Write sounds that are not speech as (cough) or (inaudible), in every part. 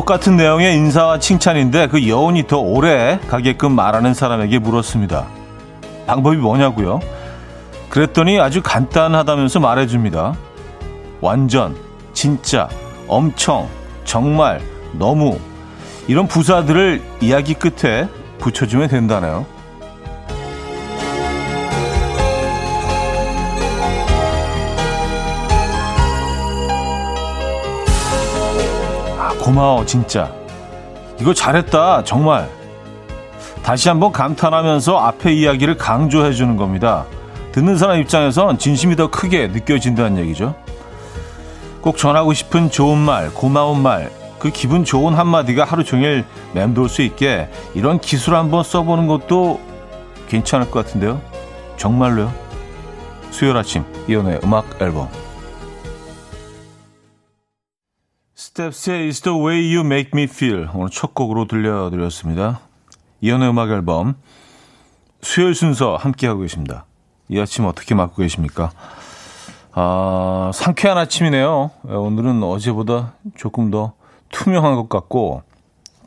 똑같은 내용의 인사와 칭찬인데 그 여운이 더 오래 가게끔 말하는 사람에게 물었습니다. 방법이 뭐냐고요? 그랬더니 아주 간단하다면서 말해줍니다. 완전, 진짜, 엄청, 정말, 너무 이런 부사들을 이야기 끝에 붙여주면 된다네요. 고마워, 진짜. 이거 잘했다, 정말. 다시 한번 감탄하면서 앞에 이야기를 강조해 주는 겁니다. 듣는 사람 입장에선 진심이 더 크게 느껴진다는 얘기죠. 꼭 전하고 싶은 좋은 말, 고마운 말, 그 기분 좋은 한마디가 하루 종일 맴돌 수 있게 이런 기술 한번 써보는 것도 괜찮을 것 같은데요. 정말로요. 수요일 아침 이연의 음악 앨범 스텝스의 It's the way you make me feel 오늘 첫 곡으로 들려드렸습니다. 이현우의 음악 앨범 수요일 순서 함께하고 계십니다. 이 아침 어떻게 맞고 계십니까? 아, 상쾌한 아침이네요. 오늘은 어제보다 조금 더 투명한 것 같고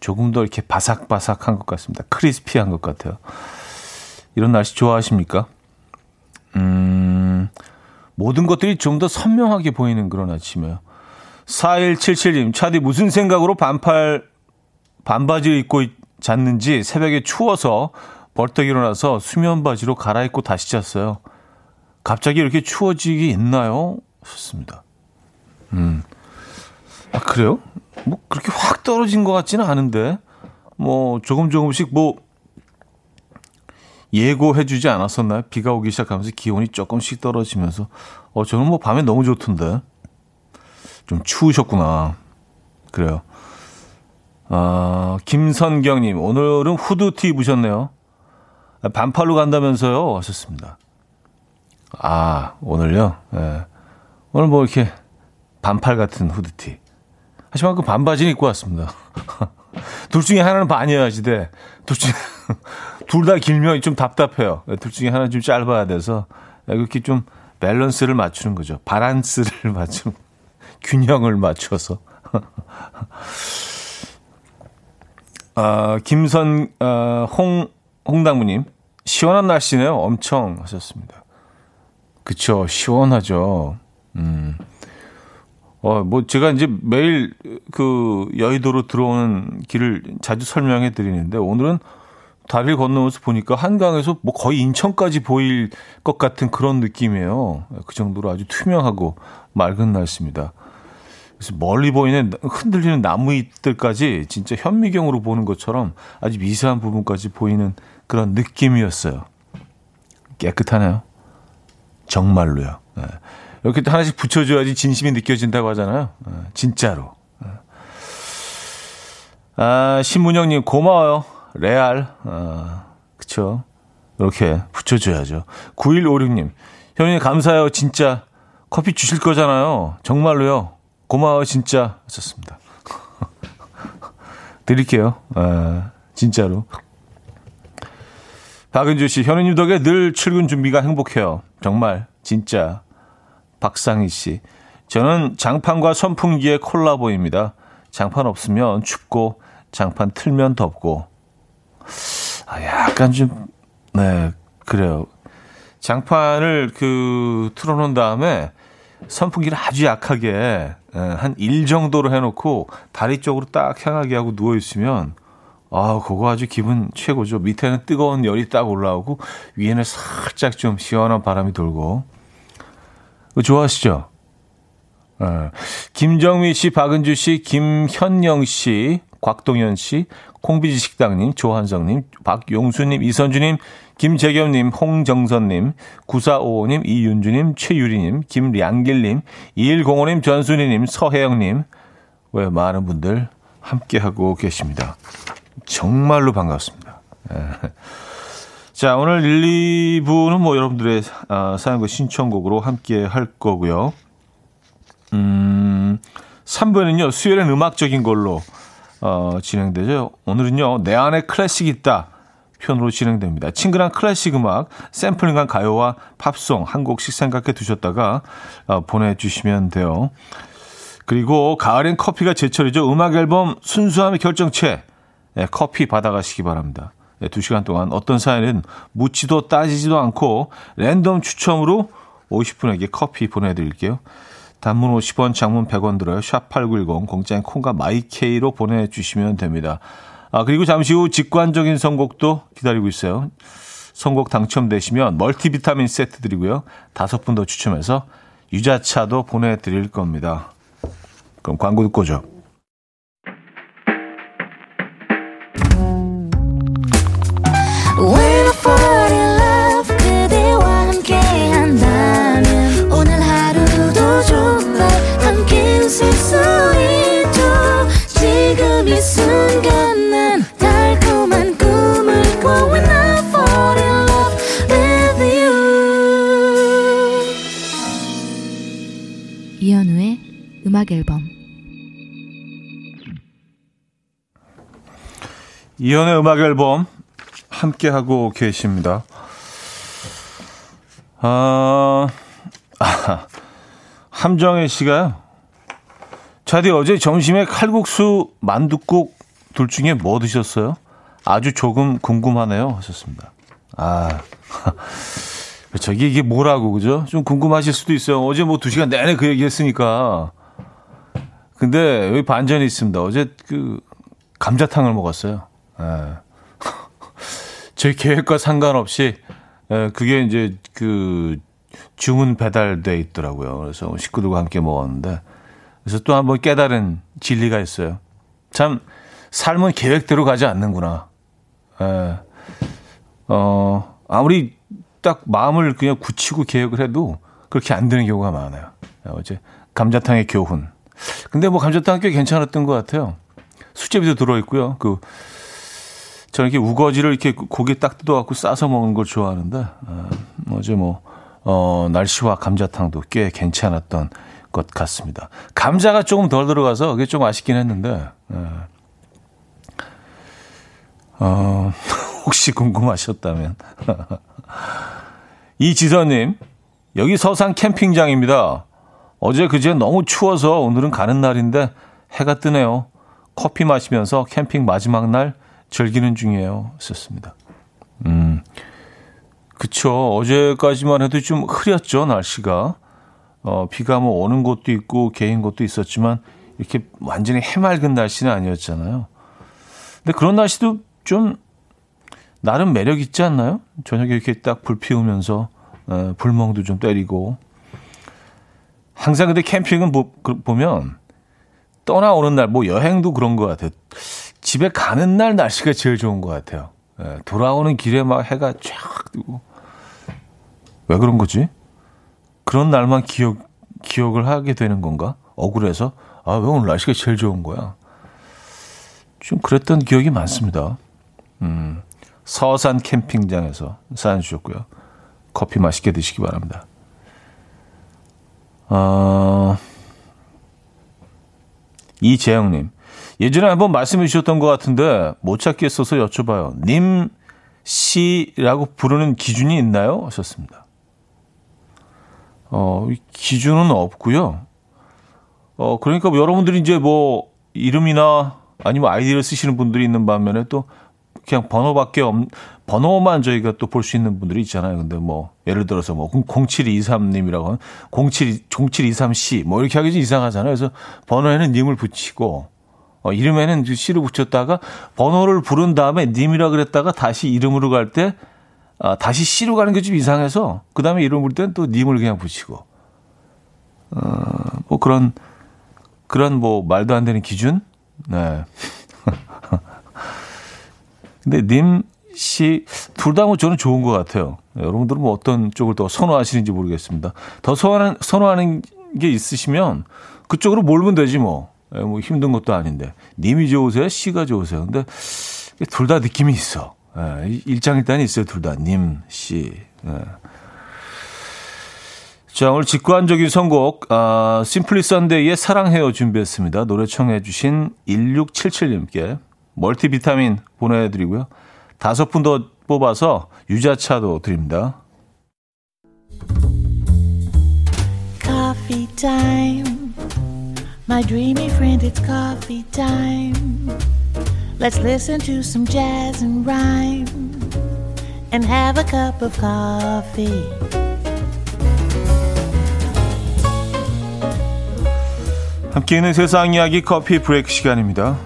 조금 더 이렇게 바삭바삭한 것 같습니다. crispy한 것 같아요. 이런 날씨 좋아하십니까? 음, 모든 것들이 좀 더 선명하게 보이는 그런 아침이에요. 4177님, 차디 무슨 생각으로 반팔, 반바지를 입고 잤는지 새벽에 추워서 벌떡 일어나서 수면 바지로 갈아입고 다시 잤어요. 갑자기 이렇게 추워지기 있나요? 좋습니다. 음. 아, 그래요? 뭐, 그렇게 확 떨어진 것 같지는 않은데, 뭐, 조금 조금씩 뭐, 예고해 주지 않았었나요? 비가 오기 시작하면서 기온이 조금씩 떨어지면서, 어, 저는 뭐 밤에 너무 좋던데. 좀 추우셨구나. 그래요. 아, 김선경님, 오늘은 후드티 입으셨네요. 반팔로 간다면서요? 하셨습니다. 아, 오늘요? 네. 오늘 뭐 이렇게 반팔 같은 후드티. 하지만 그 반바지는 입고 왔습니다. (laughs) 둘 중에 하나는 반이어야지 둘 중에, (laughs) 둘 다 길면 좀 답답해요. 둘 중에 하나는 좀 짧아야 돼서 이렇게 좀 밸런스를 맞추는 거죠. 바란스를 (laughs) 맞추는, 균형을 맞춰서. (laughs) 아, 김선, 아, 홍, 홍당무님. 시원한 날씨네요. 엄청 하셨습니다. 그쵸. 시원하죠. 음. 어, 뭐, 제가 이제 매일 그 여의도로 들어오는 길을 자주 설명해 드리는데, 오늘은 다리를 건너면서 보니까 한강에서 뭐 거의 인천까지 보일 것 같은 그런 느낌이에요. 그 정도로 아주 투명하고 맑은 날씨입니다. 그래서 멀리 보이는 흔들리는 나무 잎들까지 진짜 현미경으로 보는 것처럼 아주 미세한 부분까지 보이는 그런 느낌이었어요. 깨끗하네요. 정말로요. 네. 이렇게 하나씩 붙여줘야지 진심이 느껴진다고 하잖아요. 네. 진짜로. 네. 아, 신문영님, 고마워요. 레알. 아, 그쵸. 이렇게 붙여줘야죠. 9156님, 형님 감사해요. 진짜 커피 주실 거잖아요. 정말로요. 고마워요. 진짜. 하셨습니다. (laughs) 드릴게요. 아, 진짜로. 박은주 씨, 현우님 덕에 늘 출근 준비가 행복해요. 정말, 진짜. 박상희 씨, 저는 장판과 선풍기의 콜라보입니다. 장판 없으면 춥고, 장판 틀면 덥고. 아, 약간 좀, 네, 그래요. 장판을 그, 틀어 놓은 다음에 선풍기를 아주 약하게, 예, 한1 정도로 해놓고, 다리 쪽으로 딱 향하게 하고 누워있으면, 아, 그거 아주 기분 최고죠. 밑에는 뜨거운 열이 딱 올라오고 위에는 살짝 좀 시원한 바람이 돌고. 좋아하시죠? 네. 김정미 씨, 박은주 씨, 김현영 씨, 곽동현 씨, 콩비지 식당님, 조한성님, 박용수님, 이선주님, 김재겸님, 홍정선님, 9455님, 이윤주님, 최유리님, 김량길님, 2105님, 전순희님, 서혜영님, 왜 많은 분들 함께하고 계십니다. 정말로 반갑습니다. 예. 자, 오늘 1, 2부는 뭐 여러분들의 아, 사연과 신청곡으로 함께 할 거고요. 음, 3부에는요, 수요일엔 음악적인 걸로 어, 진행되죠. 오늘은요, 내 안에 클래식이 있다. 편으로 진행됩니다. 친근한 클래식 음악, 샘플링한 가요와 팝송 한 곡씩 생각해 두셨다가 어, 보내주시면 돼요. 그리고 가을엔 커피가 제철이죠. 음악 앨범 순수함의 결정체. 네, 커피 받아가시기 바랍니다. 네, 2시간 동안 어떤 사연은 묻지도 따지지도 않고 랜덤 추첨으로 50분에게 커피 보내드릴게요. 단문 50원, 장문 100원 들어요. 샵8910, 공짜인 콩과 마이케이로 보내주시면 됩니다. 아, 그리고 잠시 후 직관적인 선곡도 기다리고 있어요. 선곡 당첨되시면 멀티비타민 세트 드리고요. 다섯 분 더 추첨해서 유자차도 보내드릴 겁니다. 그럼 광고 듣고 오죠. 음악 앨범 이연의 음악 앨범 함께 하고 계십니다. 아, 아 함정혜 씨가요. 자디 어제 점심에 칼국수, 만둣국 둘 중에 뭐 드셨어요? 아주 조금 궁금하네요. 하셨습니다. 아, (laughs) 그렇죠. 이게, 뭐라고, 그죠? 좀 궁금하실 수도 있어요. 어제 뭐 두 시간 내내 그 얘기 했으니까. 근데 여기 반전이 있습니다. 어제 그 감자탕을 먹었어요. 예. (laughs) 제 계획과 상관없이 예, 그게 이제 그 주문 배달돼 있더라고요. 그래서 식구들과 함께 먹었는데 그래서 또 한번 깨달은 진리가 있어요. 참 삶은 계획대로 가지 않는구나. 예. 어 아무리 딱 마음을 그냥 굳히고 계획을 해도 그렇게 안 되는 경우가 많아요. 예, 어제 감자탕의 교훈. 근데 뭐 감자탕 꽤 괜찮았던 것 같아요. 수제비도 들어있고요. 그, 저는 이렇게 우거지를 이렇게 고기 딱 뜯어갖고 싸서 먹는 걸 좋아하는데, 어, 어제 뭐, 어, 날씨와 감자탕도 꽤 괜찮았던 것 같습니다. 감자가 조금 덜 들어가서 그게 좀 아쉽긴 했는데, 어, 어 (laughs) 혹시 궁금하셨다면. (laughs) 이지선님, 여기 서산 캠핑장입니다. 어제 그제 너무 추워서 오늘은 가는 날인데 해가 뜨네요. 커피 마시면서 캠핑 마지막 날 즐기는 중이에요. 썼습니다. 음, 그쵸. 어제까지만 해도 좀 흐렸죠, 날씨가. 어, 비가 뭐 오는 곳도 있고 개인 곳도 있었지만 이렇게 완전히 해맑은 날씨는 아니었잖아요. 근데 그런 날씨도 좀 나름 매력 있지 않나요? 저녁에 이렇게 딱 불 피우면서 어, 불멍도 좀 때리고 항상 근데 캠핑은 보, 그, 보면 떠나오는 날, 뭐 여행도 그런 것 같아요. 집에 가는 날 날씨가 제일 좋은 것 같아요. 예, 돌아오는 길에 막 해가 쫙 뜨고. 왜 그런 거지? 그런 날만 기억, 기억을 하게 되는 건가? 억울해서? 아, 왜 오늘 날씨가 제일 좋은 거야? 좀 그랬던 기억이 많습니다. 음, 서산 캠핑장에서 사연 주셨고요. 커피 맛있게 드시기 바랍니다. 어, 이재영님. 예전에 한번 말씀해 주셨던 것 같은데 못 찾겠어서 여쭤봐요. 님 씨라고 부르는 기준이 있나요? 하셨습니다. 어, 기준은 없고요. 어, 그러니까 뭐 여러분들이 이제 뭐 이름이나 아니면 아이디를 쓰시는 분들이 있는 반면에 또 그냥 번호밖에 없, 번호만 저희가 또 볼 수 있는 분들이 있잖아요. 근데 뭐, 예를 들어서 뭐, 0723님이라고 하면 07, 0723C 뭐 이렇게 하기 좀 이상하잖아요. 그래서 번호에는 님을 붙이고, 어, 이름에는 씨를 붙였다가 번호를 부른 다음에 님이라 그랬다가 다시 이름으로 갈 때, 아, 다시 씨로 가는 게 좀 이상해서, 그 다음에 이름 부를 때는 또 님을 그냥 붙이고, 어, 뭐 그런, 그런 뭐 말도 안 되는 기준? 네. 근데 님 씨, 둘 다 뭐 저는 좋은 것 같아요. 여러분들은 뭐 어떤 쪽을 더 선호하시는지 모르겠습니다. 더 선호하는, 선호하는 게 있으시면 그쪽으로 몰면 되지 뭐. 예, 뭐 힘든 것도 아닌데. 님이 좋으세요? 씨가 좋으세요? 근데 둘 다 느낌이 있어. 예, 일장일단이 있어요. 둘 다. 님, 씨. 예. 자, 오늘 직관적인 선곡, 아, 심플리 선데이의 사랑해요 준비했습니다. 노래 청해주신 1677님께 멀티비타민 보내드리고요. 다섯 분 더 뽑아서 유자차도 드립니다. Coffee time. My dreamy friend, it's coffee time. Let's listen to some jazz and rhyme and have a cup of coffee. 함께 있는 세상 이야기 커피 브레이크 시간입니다.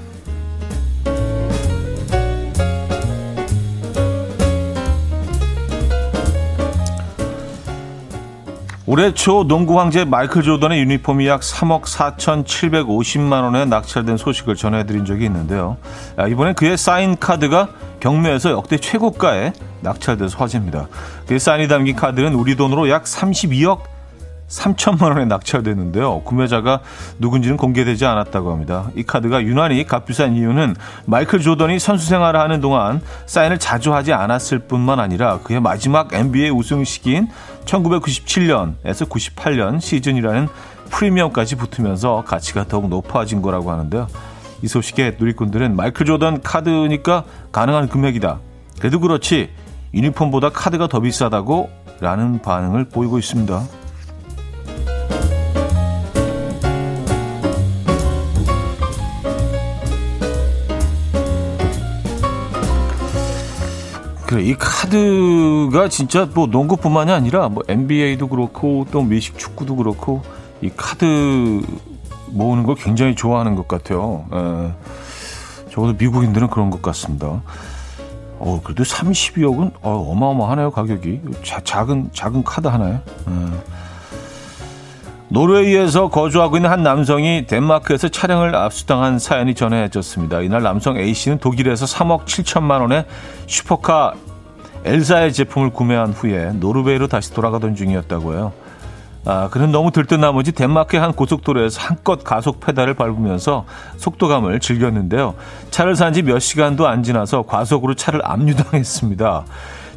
올해 초 농구 황제 마이클 조던의 유니폼이 약 3억 4,750만 원에 낙찰된 소식을 전해드린 적이 있는데요. 아, 이번에 그의 사인 카드가 경매에서 역대 최고가에 낙찰돼서 화제입니다. 그의 사인이 담긴 카드는 우리 돈으로 약 32억 3천만 원에 낙찰됐는데요. 구매자가 누군지는 공개되지 않았다고 합니다. 이 카드가 유난히 값비싼 이유는 마이클 조던이 선수 생활을 하는 동안 사인을 자주 하지 않았을 뿐만 아니라 그의 마지막 NBA 우승 시기인 1997년에서 98년 시즌이라는 프리미엄까지 붙으면서 가치가 더욱 높아진 거라고 하는데요. 이 소식에 누리꾼들은 마이클 조던 카드니까 가능한 금액이다. 그래도 그렇지 유니폼보다 카드가 더 비싸다고 라는 반응을 보이고 있습니다. 그래 이 카드가 진짜 뭐 농구뿐만이 아니라 뭐 NBA도 그렇고 또 미식 축구도 그렇고 이 카드 모으는 걸 굉장히 좋아하는 것 같아요. 에, 예. 적어도 미국인들은 그런 것 같습니다. 어 그래도 32억은 어, 어마어마하네요 가격이 자, 작은 작은 카드 하나에. 에. 예. 노르웨이에서 거주하고 있는 한 남성이 덴마크에서 차량을 압수당한 사연이 전해졌습니다. 이날 남성 A씨는 독일에서 3억 7천만 원의 슈퍼카 엘사의 제품을 구매한 후에 노르웨이로 다시 돌아가던 중이었다고 해요. 아, 그는 너무 들뜬 나머지 덴마크의 한 고속도로에서 한껏 가속 페달을 밟으면서 속도감을 즐겼는데요. 차를 산 지 몇 시간도 안 지나서 과속으로 차를 압류당했습니다.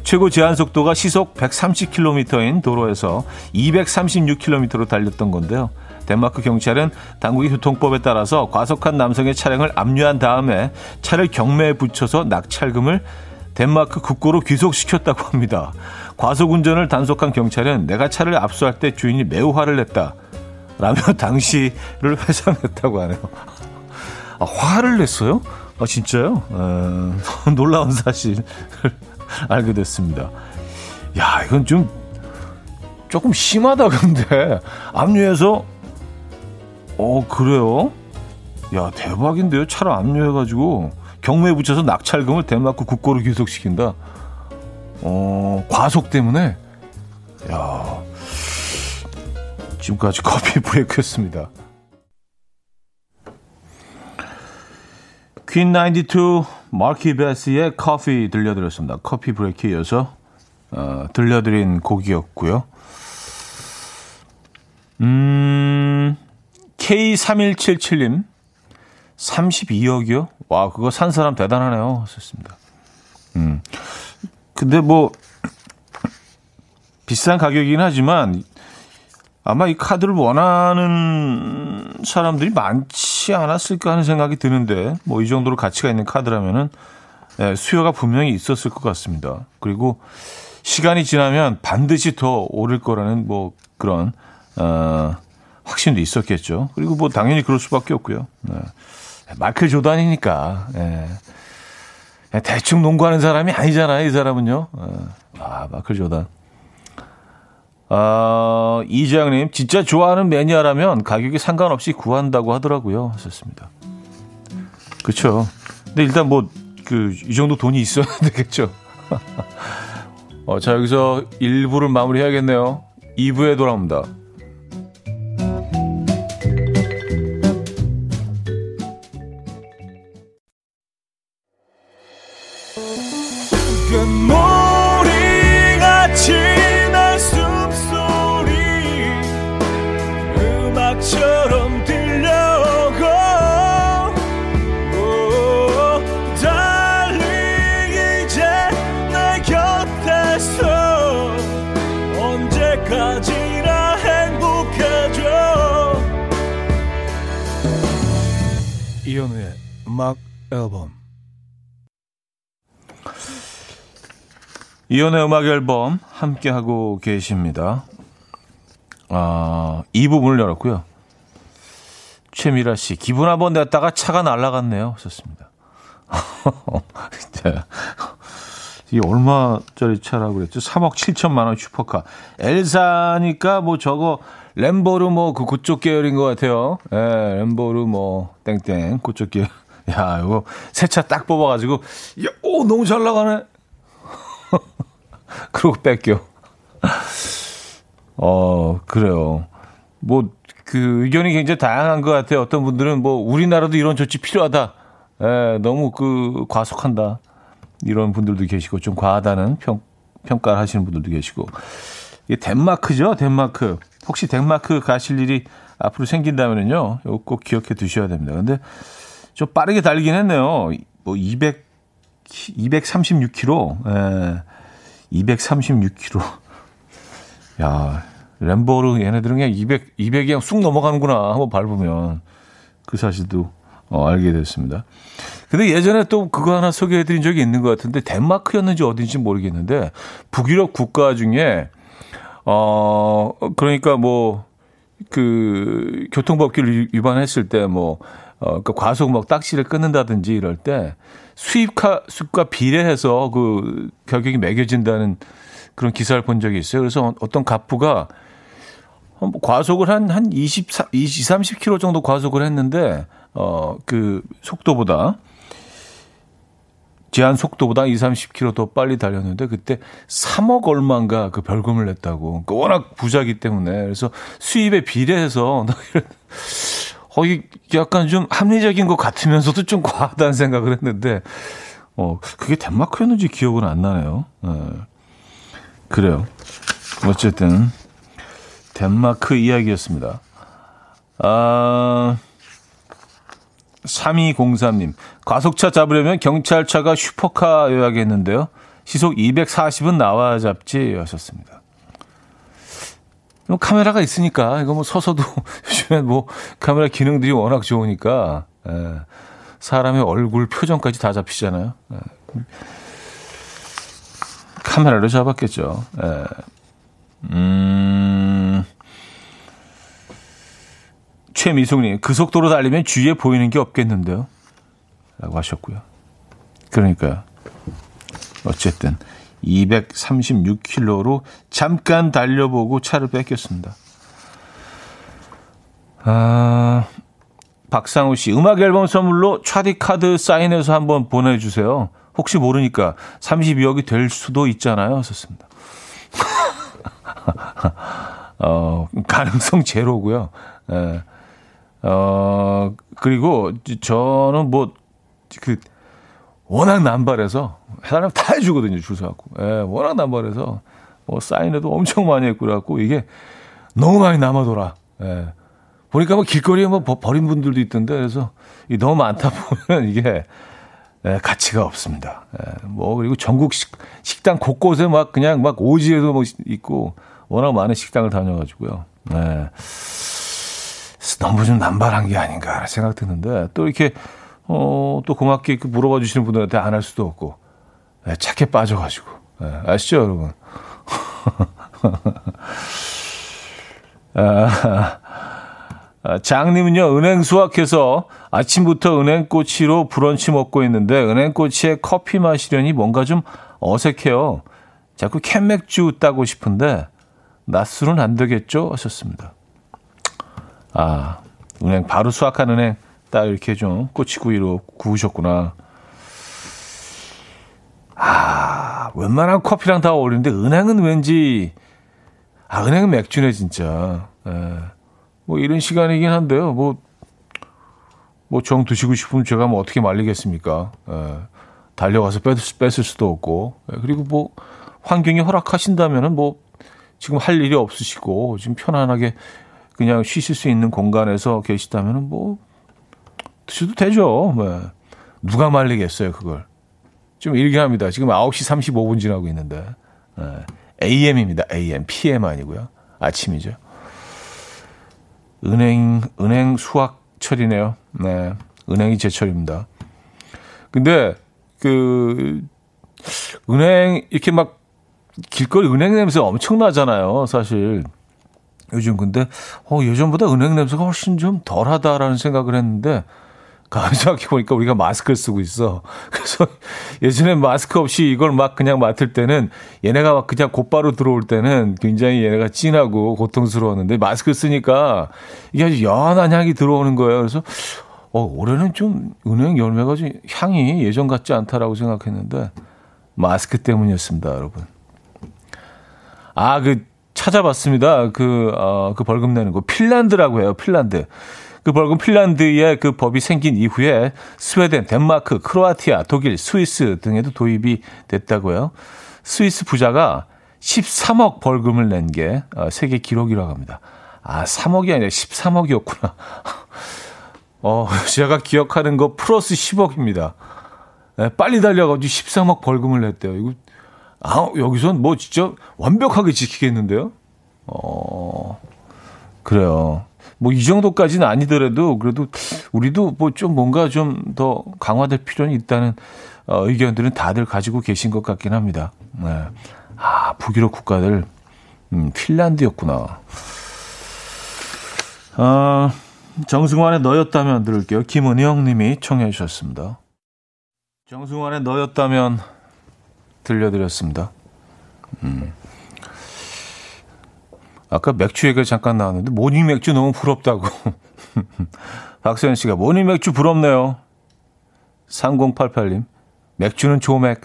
최고 제한 속도가 시속 130km인 도로에서 236km로 달렸던 건데요. 덴마크 경찰은 당국의 교통법에 따라서 과속한 남성의 차량을 압류한 다음에 차를 경매에 붙여서 낙찰금을 덴마크 국고로 귀속시켰다고 합니다. 과속 운전을 단속한 경찰은 내가 차를 압수할 때 주인이 매우 화를 냈다. 라며 (laughs) 당시를 회상했다고 하네요. 아, 화를 냈어요? 아, 진짜요? 어, (laughs) 놀라운 사실을 알게 됐습니다. 야, 이건 좀 조금 심하다 근데 압류해서 어 그래요? 야 대박인데요. 차를 압류해가지고 경매에 붙여서 낙찰금을 덴마크 국고로 귀속시킨다. 어 과속 때문에 야 지금까지 커피 (laughs) 브레이크였습니다. 퀸92 마키 베스의 커피 들려드렸습니다. 커피 브레이크에 이어서 어, 들려드린 곡이었고요. 음, K3177님 32억이요? 와, 그거 산 사람 대단하네요. 하셨습니다. 음. 근데 뭐 비싼 가격이긴 하지만 아마 이 카드를 원하는 사람들이 많지 않았을까 하는 생각이 드는데 뭐 이 정도로 가치가 있는 카드라면은 네, 수요가 분명히 있었을 것 같습니다. 그리고 시간이 지나면 반드시 더 오를 거라는 뭐 그런 어, 확신도 있었겠죠. 그리고 뭐 당연히 그럴 수밖에 없고요. 네. 마클 조단이니까 네. 대충 농구하는 사람이 아니잖아요. 이 사람은요. 아 마클 조단. 어, 이재영님, 진짜 좋아하는 매니아라면 가격이 상관없이 구한다고 하더라고요. 하셨습니다. 그쵸. 근데 일단 뭐, 그, 이 정도 돈이 있어야 (laughs) 되겠죠. 어, 자, 여기서 1부를 마무리 해야겠네요. 2부에 돌아옵니다. 음악 앨범 이연의 음악 앨범 함께 하고 계십니다. 아, 이 부분을 열었고요. 최미라 씨, 기분 한번 냈다가 차가 날아갔네요. 썼습니다. 진짜. 이 얼마짜리 차라고 그랬죠? 3억 7천만 원 슈퍼카. 엘사니까 뭐 저거 램보르 뭐 그 그쪽 계열인 것 같아요. 예, 램보르 뭐 땡땡 그쪽 계열. 야, 이거 새 차 딱 뽑아가지고, 야, 오 너무 잘 나가네. (laughs) 그러고 뺏겨. 어, 그래요. 뭐, 그 의견이 굉장히 다양한 것 같아요. 어떤 분들은 뭐, 우리나라도 이런 조치 필요하다. 예, 너무 그, 과속한다. 이런 분들도 계시고, 좀 과하다는 평, 평가를 하시는 분들도 계시고. 이게 덴마크죠, 덴마크. 혹시 덴마크 가실 일이 앞으로 생긴다면요. 이거 꼭 기억해 두셔야 됩니다. 근데 좀 빠르게 달리긴 했네요. 뭐, 200, 236km. 예, 236km. 야, 램보르 얘네들은 그냥 200, 200이 그냥 쑥 넘어가는구나. 한번 밟으면. 그 사실도 어, 알게 됐습니다. 근데 예전에 또 그거 하나 소개해 드린 적이 있는 것 같은데 덴마크였는지 어딘지 모르겠는데 북유럽 국가 중에 어 그러니까 뭐 그 교통법규를 위반했을 때 뭐 어, 그 과속 막 딱지를 끊는다든지 이럴 때 수입가 수가 비례해서 그 가격이 매겨진다는 그런 기사를 본 적이 있어요. 그래서 어떤 갑부가 뭐 과속을 한, 한 20, 20, 30km 정도 과속을 했는데, 어, 그 속도보다, 제한 속도보다 20, 30km 더 빨리 달렸는데, 그때 3억 얼마인가 그 벌금을 냈다고. 그 워낙 부자기 때문에. 그래서 수입에 비례해서, (laughs) 어, 이 약간 좀 합리적인 것 같으면서도 좀 과하다는 생각을 했는데, 어, 그게 덴마크였는지 기억은 안 나네요. 네. 그래요. 어쨌든 덴마크 이야기였습니다. 아, 3203님. 과속차 잡으려면 경찰차가 슈퍼카여야겠는데요. 시속 240은 나와야 잡지 하셨습니다. 뭐 카메라가 있으니까 이거 뭐 서서도 (laughs) 요즘에 뭐 카메라 기능들이 워낙 좋으니까 예, 사람의 얼굴 표정까지 다 잡히잖아요. 예. 카메라로 잡았겠죠. 예. 음, 최미숙님, 그 속도로 달리면 주위에 보이는 게 없겠는데요. 라고 하셨고요. 그러니까요. 어쨌든, 236km로 잠깐 달려보고 차를 뺏겼습니다. 아, 박상우 씨, 음악 앨범 선물로 차디 카드 사인해서 한번 보내주세요. 혹시 모르니까 32억이 될 수도 있잖아요. 하셨습니다. (laughs) 어, 가능성 제로고요. 예. 어, 그리고 저는 뭐, 그, 워낙 남발해서, 사람 다 해주거든요, 줄 서갖고. 예, 워낙 남발해서, 뭐, 사인회도 엄청 많이 했고, 그래갖고, 이게 너무 많이 남아돌아. 예. 보니까 뭐 길거리에 뭐 버린 분들도 있던데, 그래서, 이 너무 많다 보면 이게, 예, 가치가 없습니다. 예, 뭐, 그리고 전국 식, 식당 곳곳에 막 그냥 막 오지에도 뭐 있고, 워낙 많은 식당을 다녀가지고요. 예. 너무 좀 남발한 게 아닌가 생각 드는데, 또 이렇게, 어, 또 고맙게 물어봐 주시는 분들한테 안 할 수도 없고, 예, 착해 빠져가지고. 예, 아시죠, 여러분? (laughs) 아, 아, 장님은요, 은행 수확해서 아침부터 은행꼬치로 브런치 먹고 있는데, 은행꼬치에 커피 마시려니 뭔가 좀 어색해요. 자꾸 캔맥주 따고 싶은데, 낮술은 안 되겠죠? 하셨습니다. 아, 은행, 바로 수확한 은행, 딱 이렇게 좀 꼬치구이로 구우셨구나. 아, 웬만한 커피랑 다 어울리는데, 은행은 왠지, 아, 은행은 맥주네, 진짜. 예. 뭐 이런 시간이긴 한데요. 뭐, 뭐정 드시고 싶으면 제가 뭐 어떻게 말리겠습니까? 예, 달려가서 뺏을, 뺏을 수도 없고. 예, 그리고 뭐 환경이 허락하신다면은 뭐 지금 할 일이 없으시고 지금 편안하게 그냥 쉬실 수 있는 공간에서 계시다면은 뭐 드셔도 되죠. 뭐. 누가 말리겠어요, 그걸. 좀 일기합니다. 지금 9시 35분 지나고 있는데. 예, AM입니다. AM. PM 아니고요. 아침이죠. 은행, 은행 수확철이네요. 네. 은행이 제철입니다. 근데, 그, 은행, 이렇게 막, 길거리 은행 냄새 엄청나잖아요, 사실. 요즘 근데 어 예전보다 은행 냄새가 훨씬 좀 덜 하다라는 생각을 했는데 가만 생각해 보니까 우리가 마스크를 쓰고 있어. 그래서 (laughs) 예전에 마스크 없이 이걸 막 그냥 맡을 때는 얘네가 막 그냥 곧바로 들어올 때는 굉장히 얘네가 진하고 고통스러웠는데 마스크 쓰니까 이게 아주 연한 향이 들어오는 거예요. 그래서 어 올해는 좀 은행 열매가 좀 향이 예전 같지 않다라고 생각했는데 마스크 때문이었습니다, 여러분. 아, 그 찾아봤습니다. 그, 어, 그 벌금 내는 거. 핀란드라고 해요, 핀란드. 그 벌금 핀란드의 그 법이 생긴 이후에 스웨덴, 덴마크, 크로아티아, 독일, 스위스 등에도 도입이 됐다고요. 스위스 부자가 13억 벌금을 낸 게 세계 기록이라고 합니다. 아, 3억이 아니라 13억이었구나. (laughs) 어, 제가 기억하는 거 플러스 10억입니다. 네, 빨리 달려가지고 13억 벌금을 냈대요. 이거, 아, 여기선 뭐 진짜 완벽하게 지키겠는데요? 어, 그래요. 뭐 이 정도까지는 아니더라도 그래도 우리도 뭐 좀 뭔가 좀 더 강화될 필요는 있다는 어, 의견들은 다들 가지고 계신 것 같긴 합니다. 네. 아, 북유럽 국가들, 음, 핀란드였구나. 아, 정승환의 너였다면 들을게요. 김은영 님이 청해 주셨습니다. 정승환의 너였다면 들려드렸습니다. 음. 아까 맥주 얘기가 잠깐 나왔는데 모닝 맥주 너무 부럽다고. (laughs) 박서연 씨가 모닝 맥주 부럽네요. 3088님. 맥주는 조맥.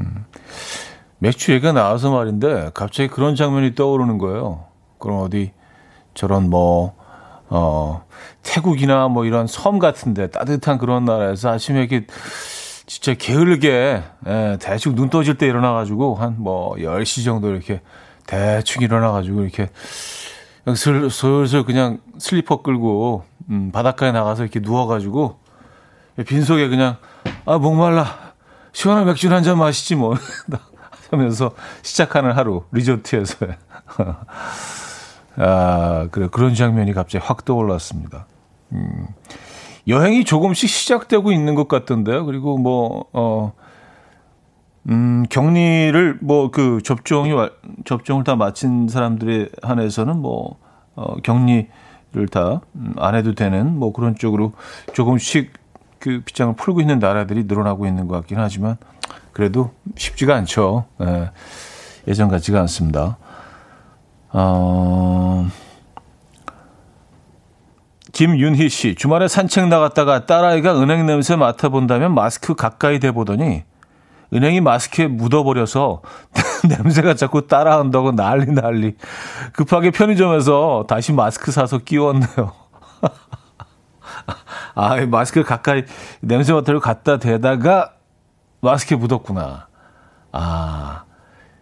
음. 맥주 얘기가 나와서 말인데 갑자기 그런 장면이 떠오르는 거예요. 그럼 어디 저런 뭐, 어, 태국이나 뭐 이런 섬 같은데 따뜻한 그런 나라에서 아침에 이렇게 진짜 게을게, 예, 대충 눈 떠질 때 일어나가지고 한 뭐 10시 정도 이렇게 대충 일어나가지고 이렇게 슬, 슬슬 그냥 슬리퍼 끌고 음, 바닷가에 나가서 이렇게 누워가지고 빈속에 그냥 아 목말라. 시원한 맥주 한 잔 마시지 뭐. (laughs) 하면서 시작하는 하루 리조트에서 (laughs) 아 그래. 그런 장면이 갑자기 확 떠올랐습니다. 음, 여행이 조금씩 시작되고 있는 것 같던데요. 그리고 뭐 어 음, 격리를 뭐 그 접종이 접종을 다 마친 사람들에 한해서는 뭐 어, 격리를 다안 음, 해도 되는 뭐 그런 쪽으로 조금씩 그 빗장을 풀고 있는 나라들이 늘어나고 있는 것 같긴 하지만 그래도 쉽지가 않죠. 예, 예전 같지가 않습니다. 어, 김윤희 씨, 주말에 산책 나갔다가 딸아이가 은행 냄새 맡아본다면 마스크 가까이 대보더니 은행이 마스크에 묻어버려서 (laughs) 냄새가 자꾸 따라한다고 난리 난리. 급하게 편의점에서 다시 마스크 사서 끼웠네요. (laughs) 아, 마스크 가까이 냄새 맡으러 갖다 대다가 마스크에 묻었구나. 아,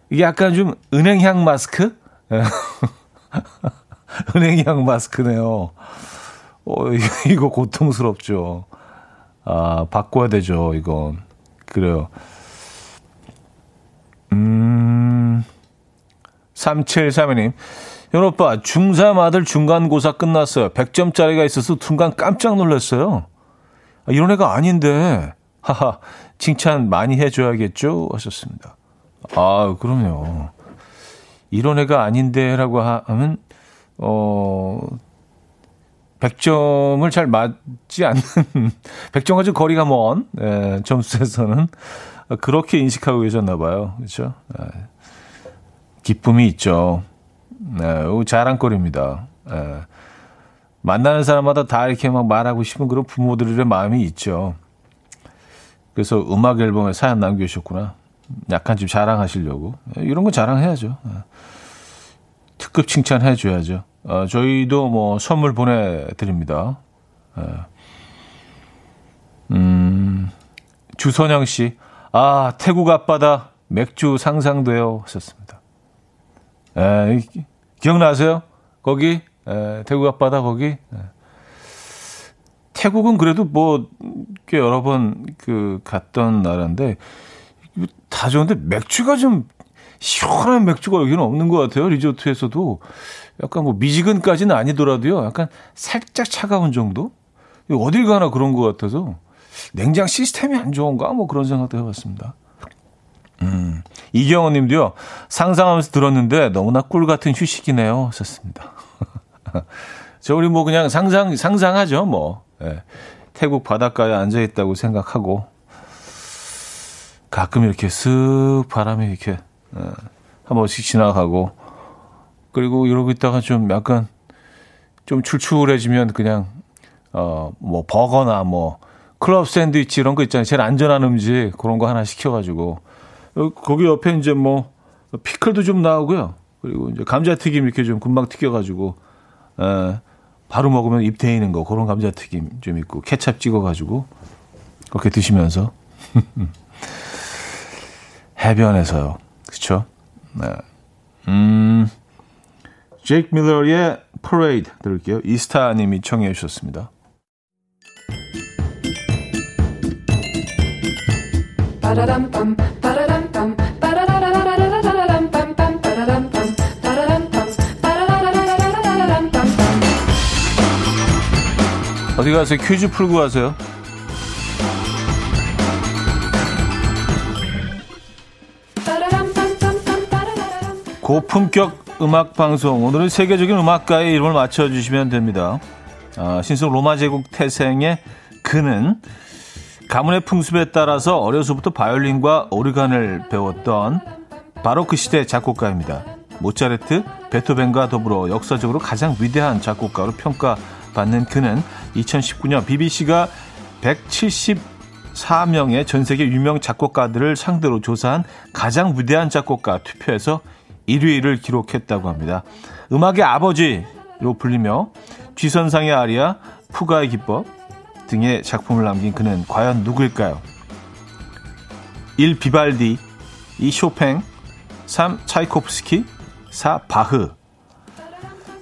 이게 약간 좀 은행향 마스크? (laughs) 은행향 마스크네요. 어, 이거 고통스럽죠. 아, 바꿔야 되죠, 이건. 그래요. 3732님. 현 오빠, 중3 아들 중간고사 끝났어요. 100점짜리가 있어서 순간 깜짝 놀랐어요. 아, 이런 애가 아닌데. (laughs) 하하, 칭찬 많이 해줘야겠죠? 하셨습니다. 아, 그럼요. 이런 애가 아닌데 라고 하면, 어, 100점을 잘 맞지 않는, (laughs) 100점과 좀 거리가 먼, 예, 점수에서는 그렇게 인식하고 계셨나 봐요. 그렇죠? 네. 기쁨이 있죠. 네, 자랑거리입니다. 네. 만나는 사람마다 다 이렇게 막 말하고 싶은 그런 부모들의 마음이 있죠. 그래서 음악 앨범에 사연 남겨주셨구나. 약간 좀 자랑하시려고. 네, 이런 거 자랑해야죠. 네. 특급 칭찬해줘야죠. 어, 저희도 뭐 선물 보내드립니다. 네. 음, 주선영 씨. 아, 태국 앞바다 맥주 상상돼요. 하셨습니다. 에, 기억나세요? 거기? 에, 태국 앞바다 거기? 에. 태국은 그래도 뭐, 꽤 여러 번 그 갔던 나라인데, 다 좋은데 맥주가 좀 시원한 맥주가 여기는 없는 것 같아요. 리조트에서도. 약간 뭐 미지근까지는 아니더라도요. 약간 살짝 차가운 정도? 어딜 가나 그런 것 같아서. 냉장 시스템이 안 좋은가? 뭐 그런 생각도 해봤습니다. 음. 이경호 님도요, 상상하면서 들었는데 너무나 꿀 같은 휴식이네요. 썼습니다. (laughs) 저 우리 뭐 그냥 상상, 상상하죠, 뭐. 예. 태국 바닷가에 앉아 있다고 생각하고, 가끔 이렇게 쓱 바람이 이렇게, 예, 한 번씩 지나가고, 그리고 이러고 있다가 좀 약간, 좀 출출해지면 그냥, 어, 뭐, 버거나 뭐, 클럽 샌드위치 이런 거 있잖아요. 제일 안전한 음식, 그런 거 하나 시켜가지고, 거기 옆에 이제 뭐, 피클도 좀 나오고요. 그리고 이제 감자튀김 이렇게 좀 금방 튀겨가지고, 에, 바로 먹으면 입 데이는 거, 그런 감자튀김 좀 있고, 케찹 찍어가지고, 그렇게 드시면서. (laughs) 해변에서요. 그쵸? 네. 음, 제이크 밀러의 Parade 들을게요. 이스타님이 청해 주셨습니다. 어디 가세요? 퀴즈 풀고 가세요. 고품격 음악 방송. 오늘은 세계적인 음악가의 이름을 맞춰주시면 됩니다. 아, 신성 로마 제국 태생의 그는 가문의 풍습에 따라서 어려서부터 바이올린과 오르간을 배웠던 바로 그 시대 작곡가입니다. 모차르트, 베토벤과 더불어 역사적으로 가장 위대한 작곡가로 평가받는 그는 2019년 BBC가 174명의 전 세계 유명 작곡가들을 상대로 조사한 가장 위대한 작곡가 투표에서 1위를 기록했다고 합니다. 음악의 아버지로 불리며 G선상의 아리아, 푸가의 기법 등의 작품을 남긴 그는 과연 누구일까요? 1. 비발디 2. 쇼팽 3. 차이코프스키 4. 바흐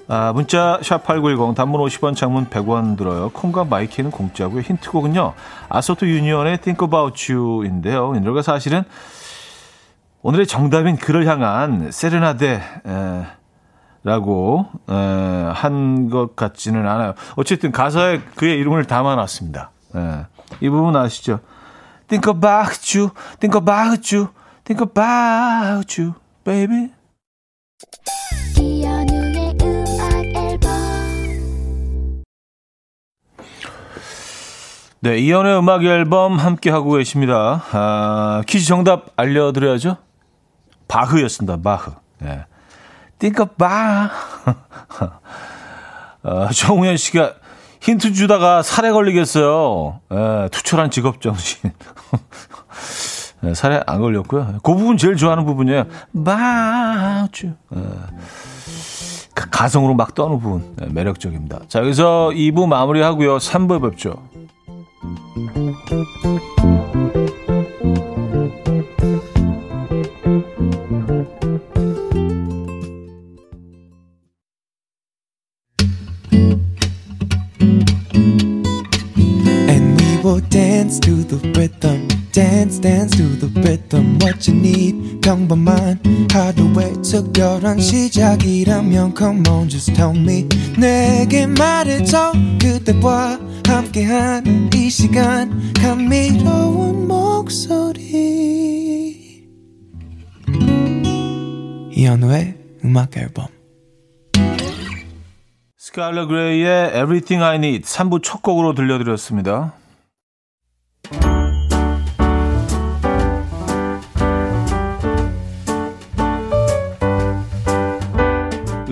아, 문자 샵8910 단문 50원 장문 100원 들어요. 콩과 마이케이는 공짜고요. 힌트곡은요. 아소트 유니언의 Think About You인데요. 이 노래가 사실은 오늘의 정답인 그를 향한 세레나데 라고 한 것 같지는 않아요. 어쨌든 가사에 그의 이름을 담아놨습니다. 에, 이 부분 아시죠? Think about you, think about you, think about you, baby. 네, 이연의 음악 앨범 함께 하고 계십니다. 아, 퀴즈 정답 알려드려야죠. 바흐였습니다. 바흐. 예. Think about. (laughs) 어, 정우현 씨가 힌트 주다가 살에 걸리겠어요. 예, 투철한 직업 정신. 예, (laughs) 살에 안 걸렸고요. 그 부분 제일 좋아하는 부분이에요. you. 예. 가성으로 막 떠는 부분. 예, 매력적입니다. 자, 여기서 2부 마무리하고요. 3부 뵙죠. And we will dance to the rhythm. The rhythm what you need. 평범한 하루의 특별한 시작이라면 come on just tell me. 내게 말해줘. 그대와 함께한 이 시간. 감미로운 목소리. 이현우의 음악 앨범. 스칼러 그레이의 Everything I Need 3부 첫 곡으로 들려드렸습니다.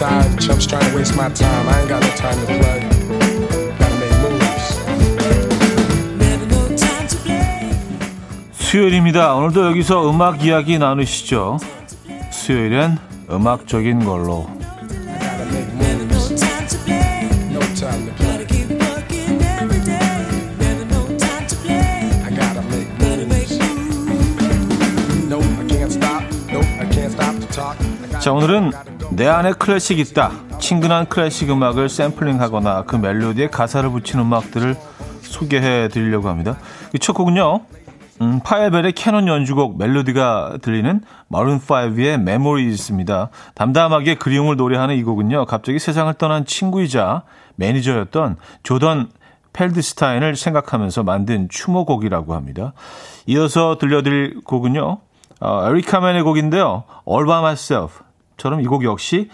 Tired. Chumps trying to waste my time. I ain't got no time to play. Gotta make moves. 수요일입니다. 오늘도 여기서 음악 이야기 나누시죠. 수요일엔 음악적인 걸로. Gotta make moves. No time to play. I gotta make moves. Nope, I can't stop. Nope, I can't stop to talk. I gotta 자, 오늘은 내 안에 클래식 있다. 친근한 클래식 음악을 샘플링하거나 그 멜로디에 가사를 붙인 음악들을 소개해 드리려고 합니다. 이 첫 곡은요. 음, 파엘벨의 캐논 연주곡 멜로디가 들리는 마룬5의 Memories입니다. 담담하게 그리움을 노래하는 이 곡은요. 갑자기 세상을 떠난 친구이자 매니저였던 조던 펠드스타인을 생각하면서 만든 추모곡이라고 합니다. 이어서 들려드릴 곡은요. 어, 에릭 카멘의 곡인데요. All by myself. 처럼 이 곡 역시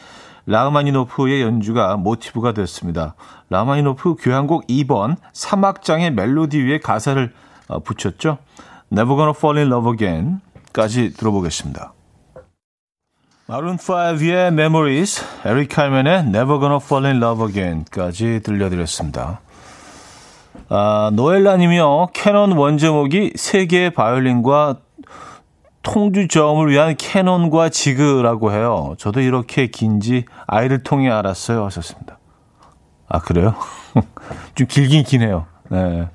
라흐마니노프의 연주가 모티브가 됐습니다. 라흐마니노프 교향곡 2번 3악장의 멜로디 위에 가사를 어, 붙였죠. Never Gonna Fall in Love Again 까지 들어보겠습니다. 마룬 5의 Memories, 에릭 칼맨의 Never Gonna Fall in Love Again 까지 들려드렸습니다. 아, 노엘라 님이요. 캐논 원제목이 세 개의 바이올린과 통주 저음을 위한 캐논과 지그라고 해요. 저도 이렇게 긴지 아이를 통해 알았어요. 하셨습니다. 아, 그래요? (laughs) 좀 길긴 기네요. 네.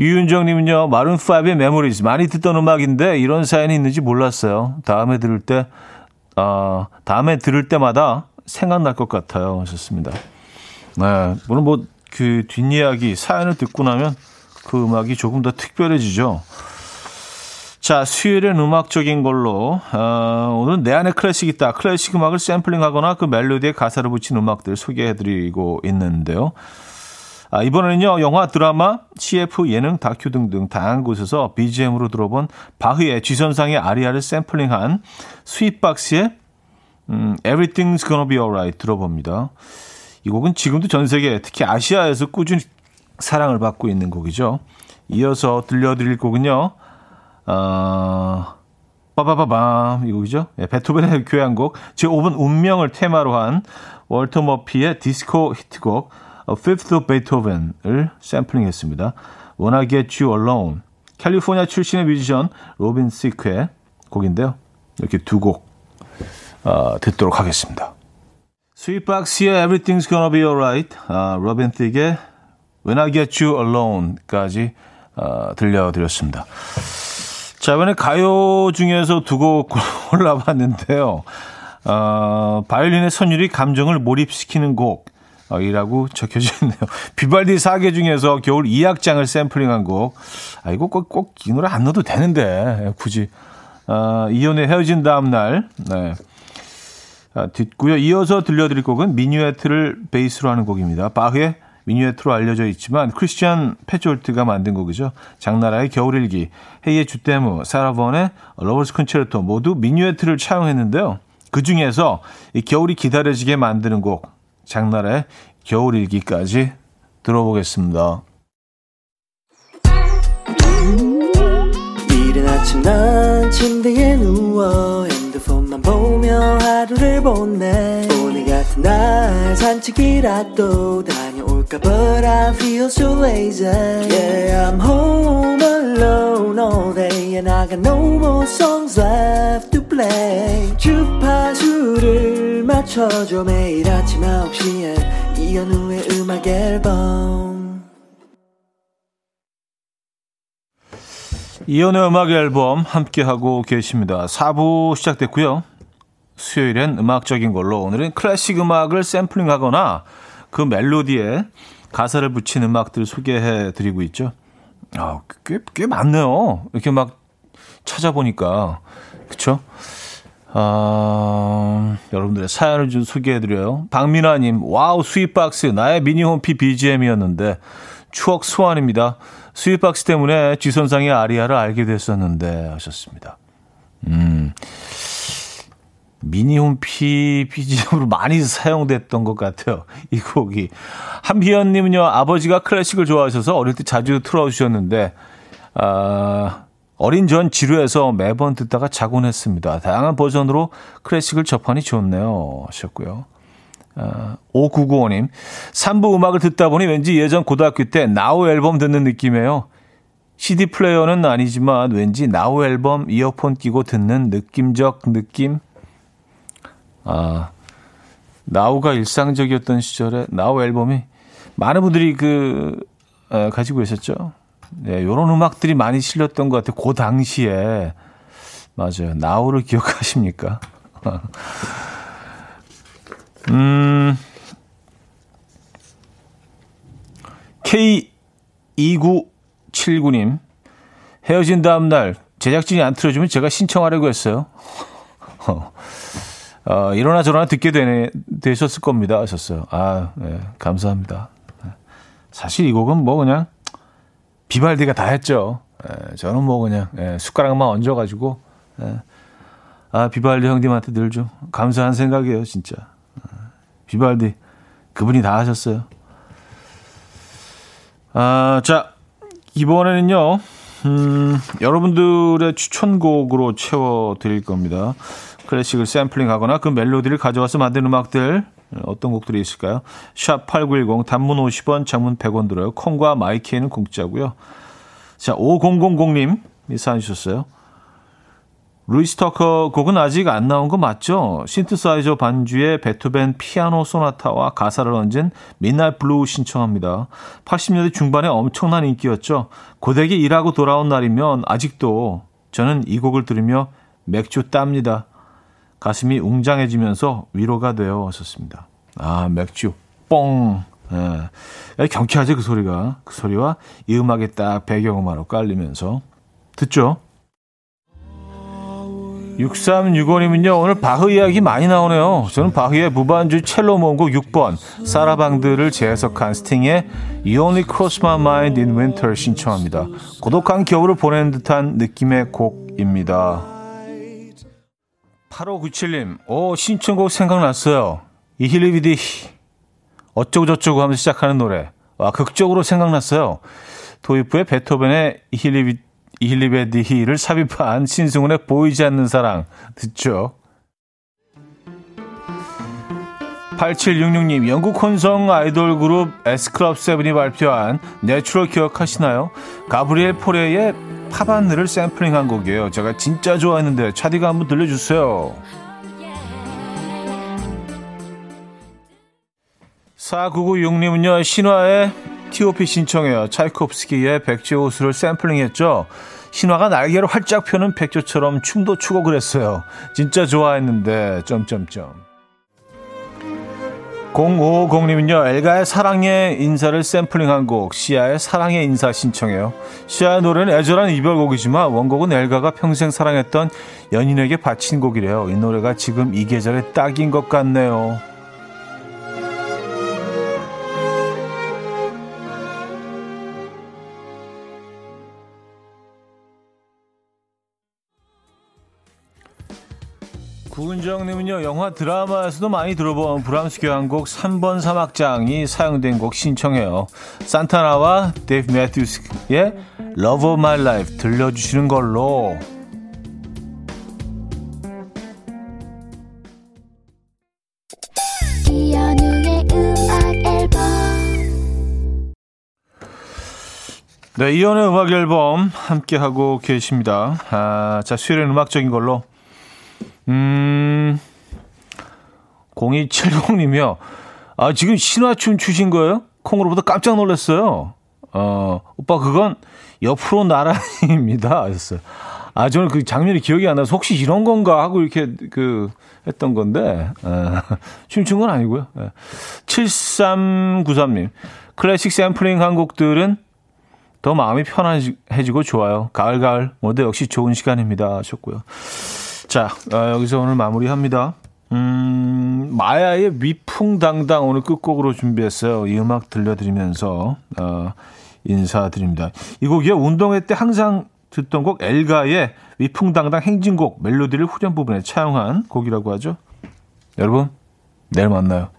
유윤정 님은요, Maroon 5의 Memories. 많이 듣던 음악인데 이런 사연이 있는지 몰랐어요. 다음에 들을 때, 어, 다음에 들을 때마다 생각날 것 같아요. 하셨습니다. 네. 물론 뭐, 그 뒷이야기, 사연을 듣고 나면 그 음악이 조금 더 특별해지죠. 자, 수요일엔 음악적인 걸로, 어, 오늘은 내 안에 클래식 있다. 클래식 음악을 샘플링 하거나 그 멜로디에 가사를 붙인 음악들 소개해드리고 있는데요. 아, 이번에는요, 영화, 드라마, CF, 예능, 다큐 등등 다양한 곳에서 BGM으로 들어본 바흐의 G선상의 아리아를 샘플링한 스윗박스의 음, Everything's Gonna Be Alright 들어봅니다. 이 곡은 지금도 전 세계, 특히 아시아에서 꾸준히 사랑을 받고 있는 곡이죠. 이어서 들려드릴 곡은요, 어, 빠바바밤, 이 곡이죠. 네, 베토벤의 교향곡, 제5번 운명을 테마로 한 월터 머피의 디스코 히트곡, A Fifth of Beethoven을 샘플링 했습니다. When I Get You Alone. 캘리포니아 출신의 뮤지션 로빈 시크의 곡인데요. 이렇게 두 곡, 어, 듣도록 하겠습니다. 스윗박스의 Everything's Gonna Be Alright, 아, 로빈 시크의 When I Get You Alone까지 어, 들려드렸습니다. 자, 이번에 가요 중에서 두 곡 (laughs) 골라봤는데요. 어, 바이올린의 선율이 감정을 몰입시키는 곡. 어, 이라고 (laughs) 적혀져 있네요. 비발디 사계 중에서 겨울 2악장을 샘플링한 곡. 아, 이거 꼭, 꼭 이 노래 안 넣어도 되는데, 굳이. 어, 이연의 헤어진 다음날. 네. 아, 듣고요. 이어서 들려드릴 곡은 미뉴에트를 베이스로 하는 곡입니다. 바흐의 미뉴에트로 알려져 있지만 크리스티안 페졸트가 만든 곡이죠. 장나라의 겨울일기, 헤이의 주테무, 사라본의 Lover's Concerto 모두 미뉴에트를 차용했는데요. 그 중에서 이 겨울이 기다려지게 만드는 곡 장나라의 겨울일기까지 들어보겠습니다. 이른 아침 난 침대에 누워 핸드폰만 보며 하루를 보내 오늘 같은 날 산책이라도 다녀올까 but I feel so lazy. Yeah, I'm home alone all day, and I got no more songs left to play. 주파수를 맞춰줘 매일 아침 9시에 이현우의 음악 앨범. 이현우의 음악 앨범 함께하고 계십니다. 4부 시작됐고요. 수요일엔 음악적인 걸로 오늘은 클래식 음악을 샘플링하거나 그 멜로디에 가사를 붙인 음악들 소개해 드리고 있죠. 아, 꽤, 꽤 많네요. 이렇게 막 찾아보니까. 그쵸? 아, 여러분들의 사연을 좀 소개해 드려요. 박민아님, 와우, Sweetbox. 나의 미니홈피 BGM이었는데, 추억 소환입니다. Sweetbox 때문에 G선상의 아리아를 알게 됐었는데, 하셨습니다. 음, 미니홈피 BGM으로 많이 사용됐던 것 같아요. 이 곡이. 한비연님은요, 아버지가 클래식을 좋아하셔서 어릴 때 자주 틀어주셨는데, 아, 어린 전 지루해서 매번 듣다가 자곤 했습니다. 다양한 버전으로 클래식을 접하니 좋네요. 하셨고요. 아, 5995님, 3부 음악을 듣다 보니 왠지 예전 고등학교 때 나우 앨범 듣는 느낌이에요. CD 플레이어는 아니지만 왠지 나우 앨범 이어폰 끼고 듣는 느낌적 느낌 아, 나우가 일상적이었던 시절에 나우 앨범이 많은 분들이 그 에, 가지고 계셨죠. 네, 요런 음악들이 많이 실렸던 것 같아요. 그 당시에 맞아요. 나우를 기억하십니까? (laughs) 음, K2979님 헤어진 다음 날 제작진이 안 틀어주면 제가 신청하려고 했어요. (laughs) 어, 이러나 저러나 듣게 되네, 되셨을 겁니다. 하셨어요. 아, 네, 감사합니다. 네. 사실 이 곡은 뭐 그냥 비발디가 다 했죠. 예, 저는 뭐 그냥 예, 숟가락만 얹어가지고 예, 아 비발디 형님한테 늘 좀 감사한 생각이에요, 진짜. 예, 비발디 그분이 다 하셨어요. 아, 자 이번에는요. 음, 여러분들의 추천곡으로 채워드릴 겁니다. 클래식을 샘플링하거나 그 멜로디를 가져와서 만든 음악들 어떤 곡들이 있을까요? 샵 8910 단문 50원, 장문 100원 들어요. 콩과 마이키에는 공짜고요. 자, 5000님 이 사연 주셨어요. 루이스 터커 곡은 아직 안 나온 거 맞죠? 신시사이저 반주에 베토벤 피아노 소나타와 가사를 얹은 Midnight Blue 신청합니다. 80년대 중반에 엄청난 인기였죠. 고되게 일하고 돌아온 날이면 아직도 저는 이 곡을 들으며 맥주 땁니다. 가슴이 웅장해지면서 위로가 되어 왔었습니다. 아, 맥주, 뽕. 예. 경쾌하죠, 그 소리가. 그 소리와 이 음악이 딱 배경음악으로 깔리면서. 듣죠? 6365님은요, 오늘 바흐 이야기 많이 나오네요. 저는 바흐의 무반주 첼로 모음곡 6번, 사라방드를 재해석한 스팅의 You Only Cross My Mind in Winter 신청합니다. 고독한 겨울을 보내는 듯한 느낌의 곡입니다. 8597님, 오, 신청곡 생각났어요. Ich liebe dich, 어쩌고저쩌고 하면서 시작하는 노래. 와, 극적으로 생각났어요. 도이프의 베토벤의 이힐리비, 이힐리베디히를 삽입한 신승훈의 보이지 않는 사랑. 듣죠? 8766님, 영국 혼성 아이돌 그룹 S클럽 세븐이 발표한 Natural 기억하시나요? 가브리엘 포레의 파반느를 샘플링한 곡이에요. 제가 진짜 좋아했는데 차디가 한번 들려주세요. 4996님은요. 신화의 T.O.P 신청해요. 차이콥스키의 백제 호수를 샘플링했죠. 신화가 날개를 활짝 펴는 백조처럼 춤도 추고 그랬어요. 진짜 좋아했는데 점점점. 0550님은요, 엘가의 사랑의 인사를 샘플링한 곡, 시아의 사랑의 인사 신청해요. 시아의 노래는 애절한 이별곡이지만 원곡은 엘가가 평생 사랑했던 연인에게 바친 곡이래요. 이 노래가 지금 이 계절에 딱인 것 같네요. 구은정님은요, 영화 드라마에서도 많이 들어본 브람스 교향곡 3번 3악장이 사용된 곡 신청해요. 산타나와 데이브 매튜스의 Love of My Life 들려주시는 걸로. 네, 이현우의 음악 앨범 함께하고 계십니다. 아, 자, 수요일은 음악적인 걸로. 음, 0270님이요. 아, 지금 신화춤 추신 거예요? 콩으로부터 깜짝 놀랐어요. 어, 오빠 그건 옆으로 나란히입니다. (laughs) 하셨어요. 아, 저는 그 장면이 기억이 안 나서 혹시 이런 건가 하고 이렇게 그 했던 건데, 에, (laughs) 춤춘 건 아니고요. 에. 7393님. 클래식 샘플링 한 곡들은 더 마음이 편해지고 좋아요. 가을, 가을. 모두 역시 좋은 시간입니다. 하셨고요. 자, 어, 여기서 오늘 마무리합니다. 음, 마야의 위풍당당 오늘 끝곡으로 준비했어요. 이 음악 들려드리면서, 어, 인사드립니다. 이 곡이요, 운동회 때 항상 듣던 곡 엘가의 위풍당당 행진곡 멜로디를 후렴 부분에 차용한 곡이라고 하죠. 여러분, 내일 만나요.